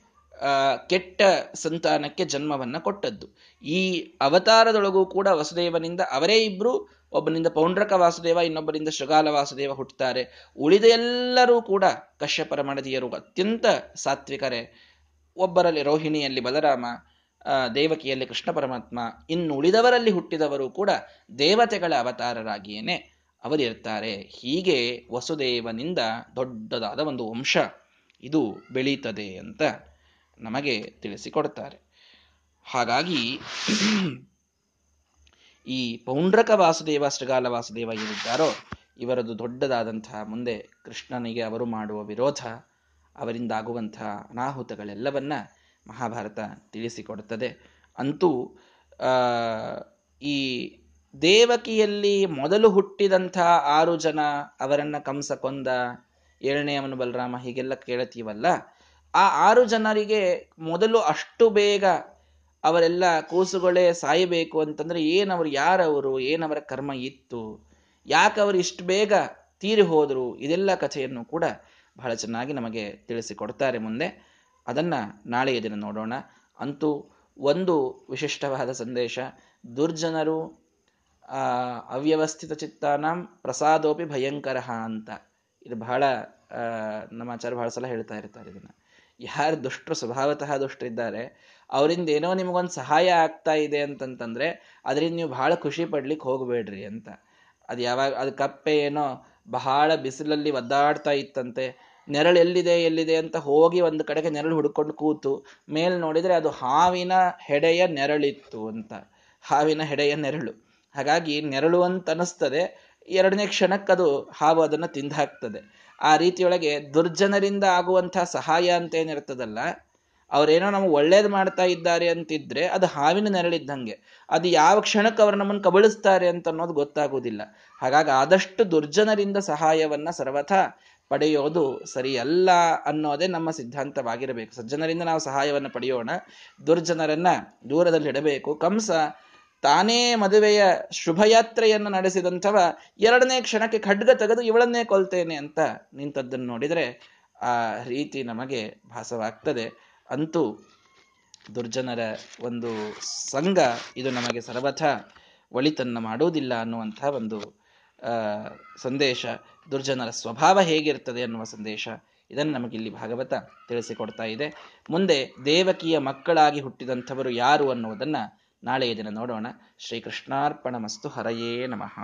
ಕೆಟ್ಟ ಸಂತಾನಕ್ಕೆ ಜನ್ಮವನ್ನ ಕೊಟ್ಟದ್ದು. ಈ ಅವತಾರದೊಳಗೂ ಕೂಡ ವಸುದೇವನಿಂದ ಅವರೇ ಇಬ್ರು ಒಬ್ಬನಿಂದ ಪೌಂಡ್ರಕ ವಾಸುದೇವ ಇನ್ನೊಬ್ಬರಿಂದ ಶೃಗಾಲ ವಾಸುದೇವ ಹುಟ್ಟುತ್ತಾರೆ. ಉಳಿದ ಎಲ್ಲರೂ ಕೂಡ ಕಶ್ಯಪರ ಮಡದಿಯರು ಅತ್ಯಂತ ಸಾತ್ವಿಕರೇ. ಒಬ್ಬರಲ್ಲಿ ರೋಹಿಣಿಯಲ್ಲಿ ಬಲರಾಮ ದೇವಕಿಯಲ್ಲಿ ಕೃಷ್ಣ ಪರಮಾತ್ಮ ಇನ್ನು ಉಳಿದವರಲ್ಲಿ ಹುಟ್ಟಿದವರು ಕೂಡ ದೇವತೆಗಳ ಅವತಾರರಾಗಿಯೇನೆ ಅವರಿರ್ತಾರೆ ಹೀಗೆ ವಸುದೇವನಿಂದ ದೊಡ್ಡದಾದ ಒಂದು ವಂಶ ಇದು ಬೆಳೀತದೆ ಅಂತ ನಮಗೆ ತಿಳಿಸಿಕೊಡ್ತಾರೆ. ಹಾಗಾಗಿ ಈ ಪೌಂಡ್ರಕ ವಾಸುದೇವ ಶೃಗಾಲ ವಾಸುದೇವ ಏನಿದ್ದಾರೋ ಇವರದು ದೊಡ್ಡದಾದಂತಹ ಮುಂದೆ ಕೃಷ್ಣನಿಗೆ ಅವರು ಮಾಡುವ ವಿರೋಧ ಅವರಿಂದಾಗುವಂತಹ ಅನಾಹುತಗಳೆಲ್ಲವನ್ನ ಮಹಾಭಾರತ ತಿಳಿಸಿಕೊಡುತ್ತದೆ. ಅಂತೂ ಈ ದೇವಕಿಯಲ್ಲಿ ಮೊದಲು ಹುಟ್ಟಿದಂಥ ಆರು ಜನ ಅವರನ್ನ ಕಂಸ ಕೊಂದ ಏಳನೇ ಅವನು ಬಲರಾಮ ಹೀಗೆಲ್ಲ ಕೇಳತೀವಲ್ಲ, ಆ ಆರು ಜನರಿಗೆ ಮೊದಲು ಅಷ್ಟು ಬೇಗ ಅವರೆಲ್ಲ ಕೂಸುಗಳೇ ಸಾಯಬೇಕು ಅಂತಂದ್ರೆ ಏನವರು, ಯಾರವರು, ಏನವರ ಕರ್ಮ ಇತ್ತು? ಯಾಕೆ ಅವರು ಇಷ್ಟು ಬೇಗ ತೀರಿ ಹೋದರು? ಇದೆಲ್ಲ ಕಥೆಯನ್ನು ಕೂಡ ಬಹಳ ಚೆನ್ನಾಗಿ ನಮಗೆ ತಿಳಿಸಿಕೊಡ್ತಾರೆ ಮುಂದೆ. ಅದನ್ನ ನಾಳೆಯ ದಿನ ನೋಡೋಣ. ಅಂತೂ ಒಂದು ವಿಶಿಷ್ಟವಾದ ಸಂದೇಶ. ದುರ್ಜನರು ಅವ್ಯವಸ್ಥಿತ ಚಿತ್ತಾನಂ ಪ್ರಸಾದೋಪಿ ಭಯಂಕರ ಅಂತ. ಇದು ಬಹಳ ನಮ್ಮ ಆಚಾರ್ಯ ಬಹಳ ಸಲ ಹೇಳ್ತಾ ಇರ್ತಾರೆ ಇದನ್ನ. ಯಾರು ದುಷ್ಟರು ಸ್ವಭಾವತಃ ದುಷ್ಟರಿದ್ದಾರೆ ಅವರಿಂದ ಏನೋ ನಿಮಗೊಂದು ಸಹಾಯ ಆಗ್ತಾ ಇದೆ ಅಂತಂತಂದ್ರೆ, ಅದರಿಂದ ನೀವು ಬಹಳ ಖುಷಿ ಪಡ್ಲಿಕ್ಕೆ ಹೋಗಬೇಡ್ರಿ ಅಂತ. ಅದು ಯಾವಾಗ, ಅದು ಕಪ್ಪೆ ಏನೋ ಬಹಳ ಬಿಸಿಲಲ್ಲಿ ಒದ್ದಾಡ್ತಾ ಇತ್ತಂತೆ, ನೆರಳು ಎಲ್ಲಿದೆ ಎಲ್ಲಿದೆ ಅಂತ ಹೋಗಿ ಒಂದು ಕಡೆಗೆ ನೆರಳು ಹುಡ್ಕೊಂಡು ಕೂತು, ಮೇಲ್ ನೋಡಿದ್ರೆ ಅದು ಹಾವಿನ ಹೆಡೆಯ ನೆರಳಿತ್ತು ಅಂತ. ಹಾವಿನ ಹೆಡೆಯ ನೆರಳು. ಹಾಗಾಗಿ ನೆರಳು ಅಂತ ಅನಿಸ್ತದೆ, ಎರಡನೇ ಕ್ಷಣಕ್ಕೆ ಅದು ಹಾವು ಅದನ್ನು ತಿಂದು ಹಾಕ್ತದೆ. ಆ ರೀತಿಯೊಳಗೆ ದುರ್ಜನರಿಂದ ಆಗುವಂತಹ ಸಹಾಯ ಅಂತ ಏನಿರ್ತದಲ್ಲ ಅವ್ರೇನೋ ನಮ್ಗೆ ಒಳ್ಳೇದು ಮಾಡ್ತಾ ಇದ್ದಾರೆ ಅಂತಿದ್ರೆ ಅದು ಹಾವಿನ ನೆರಳಿದ್ದಂಗೆ. ಅದು ಯಾವ ಕ್ಷಣಕ್ಕೆ ಅವ್ರು ನಮ್ಮನ್ನು ಕಬಳಿಸ್ತಾರೆ ಅಂತ ಅನ್ನೋದು ಗೊತ್ತಾಗುವುದಿಲ್ಲ ಹಾಗಾಗಿ ಆದಷ್ಟು ದುರ್ಜನರಿಂದ ಸಹಾಯವನ್ನ ಸರ್ವಥಾ ಪಡೆಯೋದು ಸರಿಯಲ್ಲ ಅನ್ನೋದೇ ನಮ್ಮ ಸಿದ್ಧಾಂತವಾಗಿರಬೇಕು. ಸಜ್ಜನರಿಂದ ನಾವು ಸಹಾಯವನ್ನು ಪಡೆಯೋಣ. ದುರ್ಜನರನ್ನ ದೂರದಲ್ಲಿ ಇಡಬೇಕು. ಕಂಸ ತಾನೇ ಮದುವೆಯ ಶುಭಯಾತ್ರೆಯನ್ನು ನಡೆಸಿದಂಥವ ಎರಡನೇ ಕ್ಷಣಕ್ಕೆ ಖಡ್ಗ ತೆಗೆದು ಇವಳನ್ನೇ ಕೊಲ್ತೇನೆ ಅಂತ ನಿಂತದ್ದನ್ನು ನೋಡಿದರೆ ಆ ರೀತಿ ನಮಗೆ ಭಾಸವಾಗ್ತದೆ. ಅಂತೂ ದುರ್ಜನರ ಒಂದು ಸಂಘ ಇದು ನಮಗೆ ಸರ್ವಥ ಒಳಿತನ್ನ ಮಾಡುವುದಿಲ್ಲ ಅನ್ನುವಂಥ ಒಂದು ಸಂದೇಶ. ದುರ್ಜನರ ಸ್ವಭಾವ ಹೇಗಿರ್ತದೆ ಅನ್ನುವ ಸಂದೇಶ ಇದನ್ನು ನಮಗಿಲ್ಲಿ ಭಾಗವತ ತಿಳಿಸಿಕೊಡ್ತಾ ಇದೆ. ಮುಂದೆ ದೇವಕಿಯ ಮಕ್ಕಳಾಗಿ ಹುಟ್ಟಿದಂಥವರು ಯಾರು ಅನ್ನುವುದನ್ನು ನಾಳೆಯ ದಿನ ನೋಡೋಣ. ಶ್ರೀಕೃಷ್ಣಾರ್ಪಣ ಮಸ್ತು ಹರಯೇ ನಮಃ.